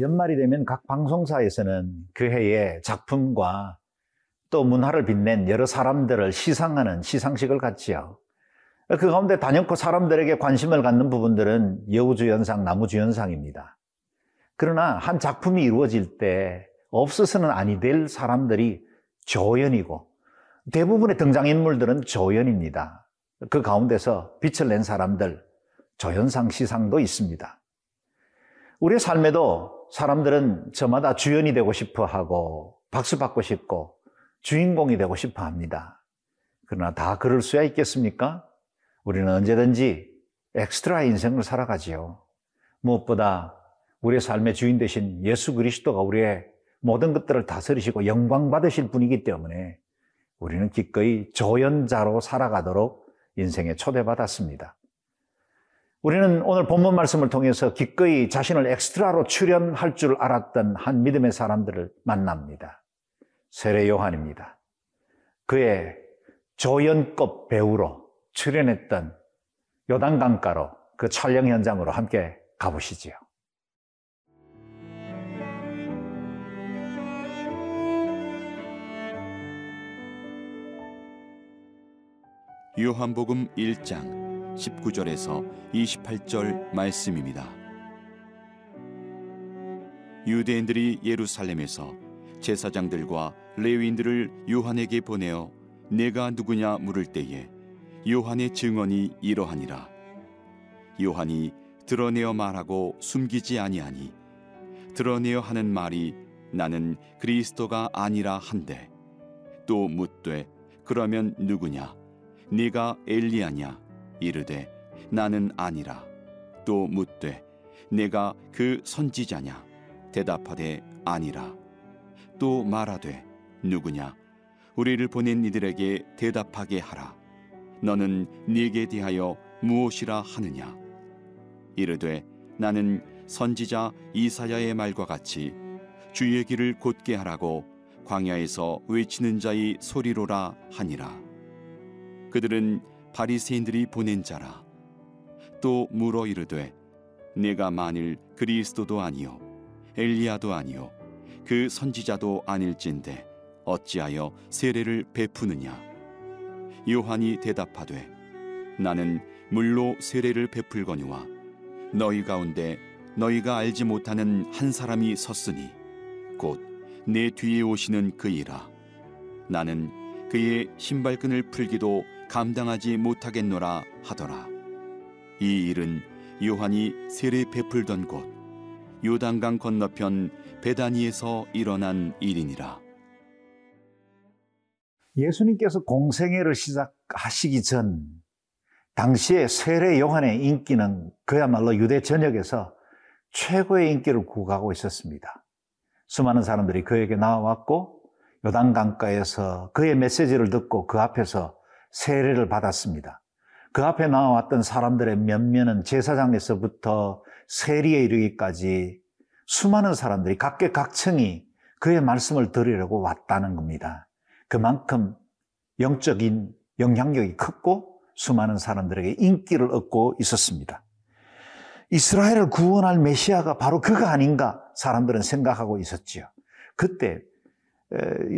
연말이 되면 각 방송사에서는 그 해의 작품과 또 문화를 빛낸 여러 사람들을 시상하는 시상식을 갖지요. 그 가운데 단연코 사람들에게 관심을 갖는 부분들은 여우주연상, 나무주연상입니다. 그러나 한 작품이 이루어질 때 없어서는 아니 될 사람들이 조연이고 대부분의 등장인물들은 조연입니다. 그 가운데서 빛을 낸 사람들, 조연상 시상도 있습니다. 우리의 삶에도 사람들은 저마다 주연이 되고 싶어 하고 박수 받고 싶고 주인공이 되고 싶어 합니다. 그러나 다 그럴 수야 있겠습니까? 우리는 언제든지 엑스트라 인생을 살아가지요. 무엇보다 우리의 삶의 주인 되신 예수 그리스도가 우리의 모든 것들을 다스리시고 영광 받으실 분이기 때문에 우리는 기꺼이 조연자로 살아가도록 인생에 초대받았습니다. 우리는 오늘 본문 말씀을 통해서 기꺼이 자신을 엑스트라로 출연할 줄 알았던 한 믿음의 사람들을 만납니다. 세례 요한입니다. 그의 조연급 배우로 출연했던 요단강가로 그 촬영 현장으로 함께 가보시지요. 요한복음 1장 19절에서 28절 말씀입니다. 유대인들이 예루살렘에서 제사장들과 레위인들을 요한에게 보내어 내가 누구냐 물을 때에 요한의 증언이 이러하니라. 요한이 드러내어 말하고 숨기지 아니하니 드러내어 하는 말이 나는 그리스도가 아니라 한데 또 묻되 그러면 누구냐 네가 엘리야냐 이르되 나는 아니라 또 묻되 내가 그 선지자냐? 대답하되 아니라. 또 말하되 누구냐? 우리를 보낸 이들에게 대답하게 하라. 너는 네게 대하여 무엇이라 하느냐? 이르되 나는 선지자 이사야의 말과 같이 주의 길을 곧게 하라고 광야에서 외치는 자의 소리로라 하니라. 그들은 바리새인들이 보낸 자라. 또 물어 이르되 내가 만일 그리스도도 아니요 엘리야도 아니요 그 선지자도 아닐진데 어찌하여 세례를 베푸느냐? 요한이 대답하되 나는 물로 세례를 베풀거니와 너희 가운데 너희가 알지 못하는 한 사람이 섰으니 곧 내 뒤에 오시는 그이라. 나는 그의 신발끈을 풀기도 감당하지 못하겠노라 하더라. 이 일은 요한이 세례 베풀던 곳 요단강 건너편 베다니에서 일어난 일이니라. 예수님께서 공생애를 시작하시기 전 당시에 세례 요한의 인기는 그야말로 유대 전역에서 최고의 인기를 구가하고 있었습니다. 수많은 사람들이 그에게 나와왔고 요단 강가에서 그의 메시지를 듣고 그 앞에서 세례를 받았습니다. 그 앞에 나왔던 사람들의 몇몇은 제사장에서부터 세리에 이르기까지 수많은 사람들이 각계각층이 그의 말씀을 들으려고 왔다는 겁니다. 그만큼 영적인 영향력이 컸고 수많은 사람들에게 인기를 얻고 있었습니다. 이스라엘을 구원할 메시아가 바로 그가 아닌가 사람들은 생각하고 있었지요. 그때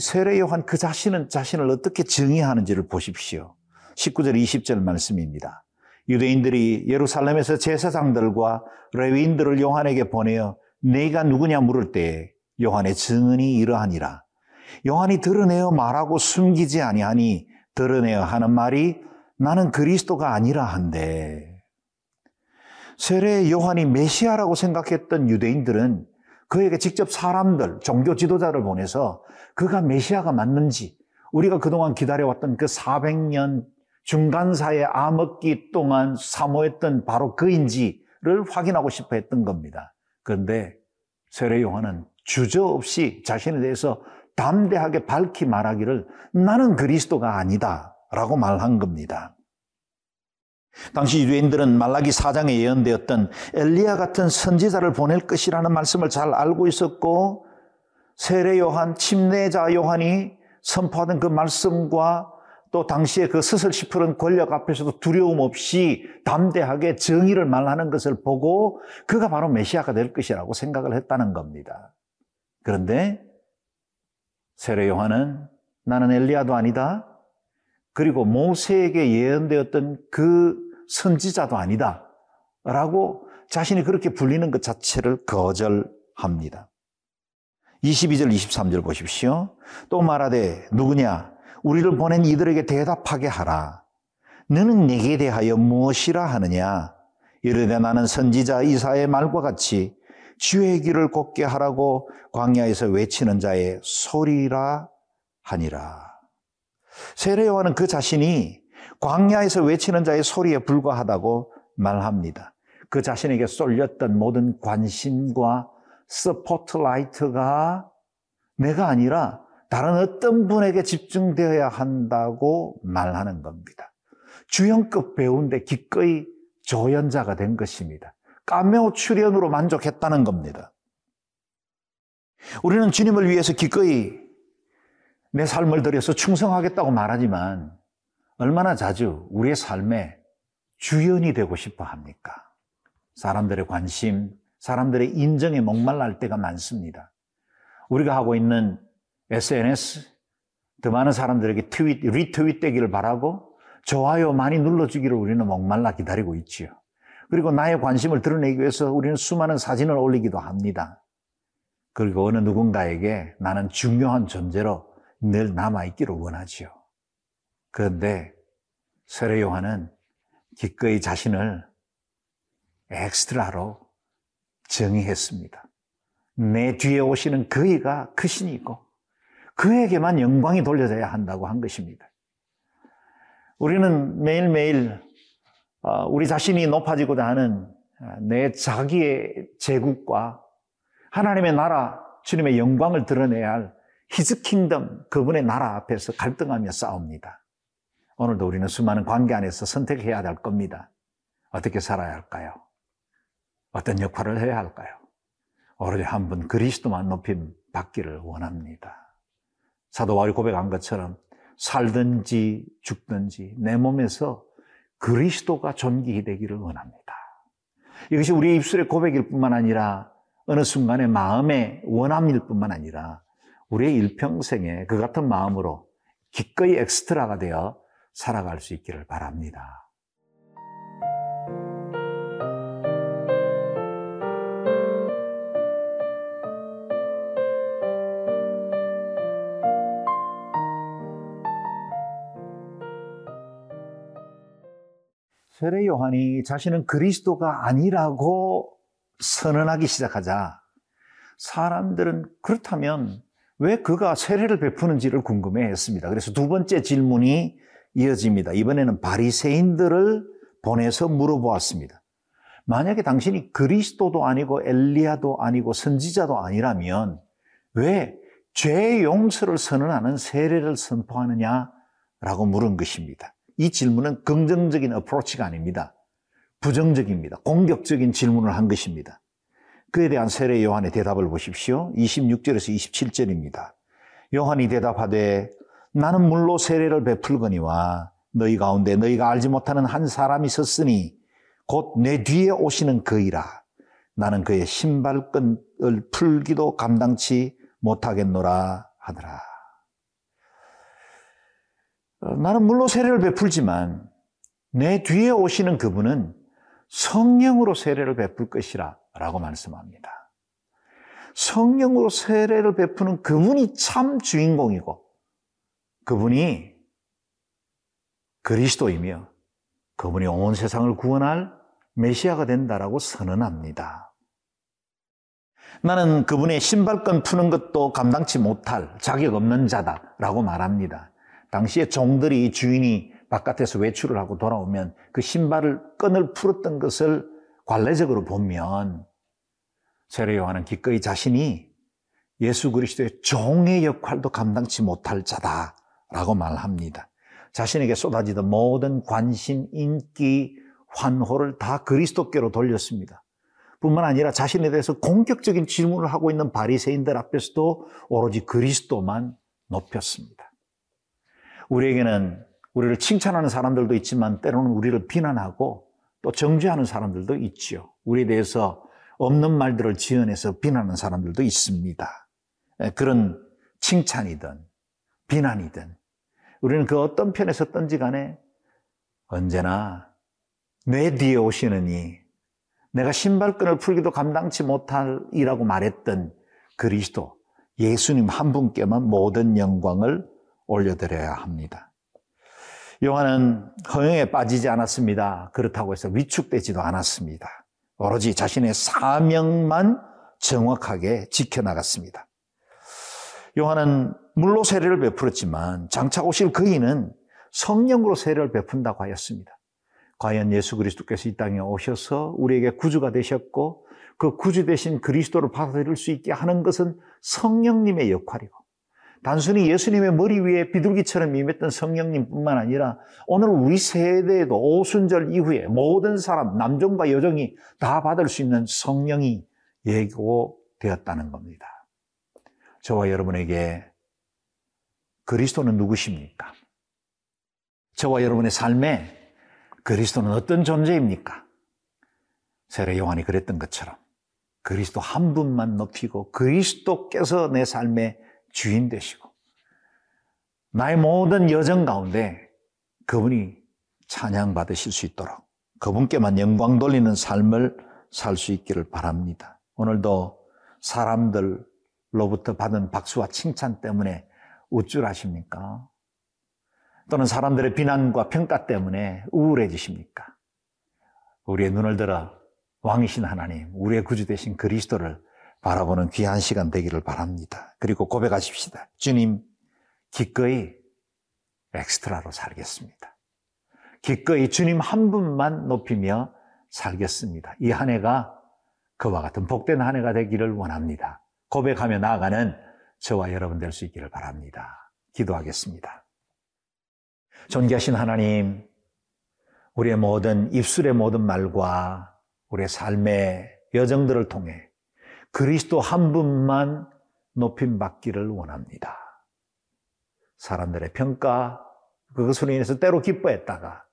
세례 요한 그 자신은 자신을 어떻게 정의하는지를 보십시오. 19절 20절 말씀입니다. 유대인들이 예루살렘에서 제사장들과 레위인들을 요한에게 보내어 내가 누구냐 물을 때 요한의 증언이 이러하니라. 요한이 드러내어 말하고 숨기지 아니하니 드러내어 하는 말이 나는 그리스도가 아니라 한데 세례 요한이 메시아라고 생각했던 유대인들은 그에게 직접 사람들, 종교 지도자를 보내서 그가 메시아가 맞는지 우리가 그동안 기다려왔던 그 400년 중간사의 암흑기 동안 사모했던 바로 그인지를 확인하고 싶어 했던 겁니다. 그런데 세례 요한은 주저없이 자신에 대해서 담대하게 밝히 말하기를 나는 그리스도가 아니다 라고 말한 겁니다. 당시 유대인들은 말라기 사장에 예언되었던 엘리야 같은 선지자를 보낼 것이라는 말씀을 잘 알고 있었고 세례 요한, 침례자 요한이 선포하던 그 말씀과 또 당시에 그 스슬 시푸른 권력 앞에서도 두려움 없이 담대하게 정의를 말하는 것을 보고 그가 바로 메시아가 될 것이라고 생각을 했다는 겁니다. 그런데 세례 요한은 나는 엘리야도 아니다. 그리고 모세에게 예언되었던 그 선지자도 아니다. 라고 자신이 그렇게 불리는 것 자체를 거절합니다. 22절, 23절 보십시오. 또 말하되 누구냐? 우리를 보낸 이들에게 대답하게 하라. 너는 내게 대하여 무엇이라 하느냐? 이르되 나는 선지자 이사의 말과 같이 주의 길을 곱게 하라고 광야에서 외치는 자의 소리라 하니라. 세례 요한은 그 자신이 광야에서 외치는 자의 소리에 불과하다고 말합니다. 그 자신에게 쏠렸던 모든 관심과 스포트라이트가 내가 아니라 다른 어떤 분에게 집중되어야 한다고 말하는 겁니다. 주연급 배우인데 기꺼이 조연자가 된 것입니다. 까메오 출연으로 만족했다는 겁니다. 우리는 주님을 위해서 기꺼이 내 삶을 들여서 충성하겠다고 말하지만 얼마나 자주 우리의 삶에 주연이 되고 싶어 합니까? 사람들의 관심, 사람들의 인정에 목말랄 때가 많습니다. 우리가 하고 있는 SNS, 더 많은 사람들에게 트윗, 리트윗 되기를 바라고 좋아요 많이 눌러주기를 우리는 목말라 기다리고 있지요. 그리고 나의 관심을 드러내기 위해서 우리는 수많은 사진을 올리기도 합니다. 그리고 어느 누군가에게 나는 중요한 존재로 늘 남아있기를 원하지요. 그런데 세례 요한은 기꺼이 자신을 엑스트라로 정의했습니다. 내 뒤에 오시는 그이가 크신이고 그에게만 영광이 돌려져야 한다고 한 것입니다. 우리는 매일매일 어, 우리 자신이 높아지고자 하는 어, 내 자기의 제국과 하나님의 나라, 주님의 영광을 드러내야 할 히즈 킹덤, 그분의 나라 앞에서 갈등하며 싸웁니다. 오늘도 우리는 수많은 관계 안에서 선택해야 할 겁니다. 어떻게 살아야 할까요? 어떤 역할을 해야 할까요? 오로지 한 분 그리스도만 높임 받기를 원합니다. 사도 바울이 고백한 것처럼 살든지 죽든지 내 몸에서 그리스도가 존귀히 되기를 원합니다. 이것이 우리 입술의 고백일 뿐만 아니라 어느 순간에 마음의 원함일 뿐만 아니라 우리의 일평생에 그 같은 마음으로 기꺼이 엑스트라가 되어 살아갈 수 있기를 바랍니다. 세례 요한이 자신은 그리스도가 아니라고 선언하기 시작하자 사람들은 그렇다면 왜 그가 세례를 베푸는지를 궁금해 했습니다. 그래서 두 번째 질문이 이어집니다. 이번에는 바리새인들을 보내서 물어보았습니다. 만약에 당신이 그리스도도 아니고 엘리야도 아니고 선지자도 아니라면 왜죄 용서를 선언하는 세례를 선포하느냐라고 물은 것입니다. 이 질문은 긍정적인 어프로치가 아닙니다. 부정적입니다. 공격적인 질문을 한 것입니다. 그에 대한 세례 요한의 대답을 보십시오. 26절에서 27절입니다. 요한이 대답하되 나는 물로 세례를 베풀거니와 너희 가운데 너희가 알지 못하는 한 사람이 있었으니 곧 내 뒤에 오시는 그이라. 나는 그의 신발끈을 풀기도 감당치 못하겠노라 하더라. 어, 나는 물로 세례를 베풀지만 내 뒤에 오시는 그분은 성령으로 세례를 베풀 것이라 라고 말씀합니다. 성령으로 세례를 베푸는 그분이 참 주인공이고 그분이 그리스도이며 그분이 온 세상을 구원할 메시아가 된다라고 선언합니다. 나는 그분의 신발끈 푸는 것도 감당치 못할 자격 없는 자다라고 말합니다. 당시에 종들이 주인이 바깥에서 외출을 하고 돌아오면 그 신발을 끈을 풀었던 것을 관례적으로 보면 세례 요한은 기꺼이 자신이 예수 그리스도의 종의 역할도 감당치 못할 자다 라고 말합니다. 자신에게 쏟아지던 모든 관심, 인기, 환호를 다 그리스도께로 돌렸습니다. 뿐만 아니라 자신에 대해서 공격적인 질문을 하고 있는 바리새인들 앞에서도 오로지 그리스도만 높였습니다. 우리에게는 우리를 칭찬하는 사람들도 있지만 때로는 우리를 비난하고 또 정죄하는 사람들도 있지요. 우리에 대해서 없는 말들을 지어내서 비난하는 사람들도 있습니다. 예, 그런 칭찬이든 비난이든 우리는 그 어떤 편에 섰든지 간에 언제나 내 뒤에 오시느니 내가 신발끈을 풀기도 감당치 못할 이라고 말했던 그리스도 예수님 한 분께만 모든 영광을 올려드려야 합니다. 요한은 허영에 빠지지 않았습니다. 그렇다고 해서 위축되지도 않았습니다. 오로지 자신의 사명만 정확하게 지켜나갔습니다. 요한은 물로 세례를 베풀었지만 장차 오실 그이는 성령으로 세례를 베푼다고 하였습니다. 과연 예수 그리스도께서 이 땅에 오셔서 우리에게 구주가 되셨고 그 구주 되신 그리스도를 받아들일 수 있게 하는 것은 성령님의 역할이고 단순히 예수님의 머리 위에 비둘기처럼 임했던 성령님뿐만 아니라 오늘 우리 세대에도 오순절 이후에 모든 사람 남종과 여종이 다 받을 수 있는 성령이 예고되었다는 겁니다. 저와 여러분에게 그리스도는 누구십니까? 저와 여러분의 삶에 그리스도는 어떤 존재입니까? 세례 요한이 그랬던 것처럼 그리스도 한 분만 높이고 그리스도께서 내 삶의 주인 되시고 나의 모든 여정 가운데 그분이 찬양 받으실 수 있도록 그분께만 영광 돌리는 삶을 살 수 있기를 바랍니다. 오늘도 사람들로부터 받은 박수와 칭찬 때문에 우쭐하십니까? 또는 사람들의 비난과 평가 때문에 우울해지십니까? 우리의 눈을 들어 왕이신 하나님, 우리의 구주 되신 그리스도를 바라보는 귀한 시간 되기를 바랍니다. 그리고 고백하십시다. 주님, 기꺼이 엑스트라로 살겠습니다. 기꺼이 주님 한 분만 높이며 살겠습니다. 이 한 해가 그와 같은 복된 한 해가 되기를 원합니다. 고백하며 나아가는 저와 여러분 될 수 있기를 바랍니다. 기도하겠습니다. 존귀하신 하나님, 우리의 모든 입술의 모든 말과 우리의 삶의 여정들을 통해 그리스도 한 분만 높임 받기를 원합니다. 사람들의 평가, 그것으로 인해서 때로 기뻐했다가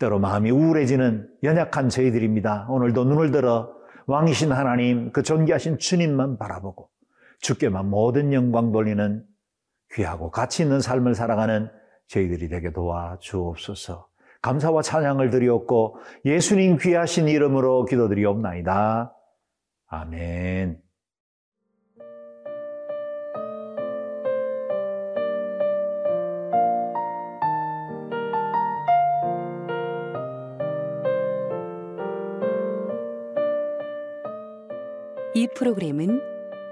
때로 마음이 우울해지는 연약한 저희들입니다. 오늘도 눈을 들어 왕이신 하나님, 그 존귀하신 주님만 바라보고 주께만 모든 영광 돌리는 귀하고 가치 있는 삶을 살아가는 저희들이 되게 도와 주옵소서. 감사와 찬양을 드리옵고 예수님 귀하신 이름으로 기도드리옵나이다. 아멘. 이 프로그램은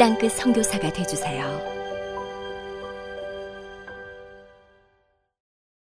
땅끝 선교사가 되주세요.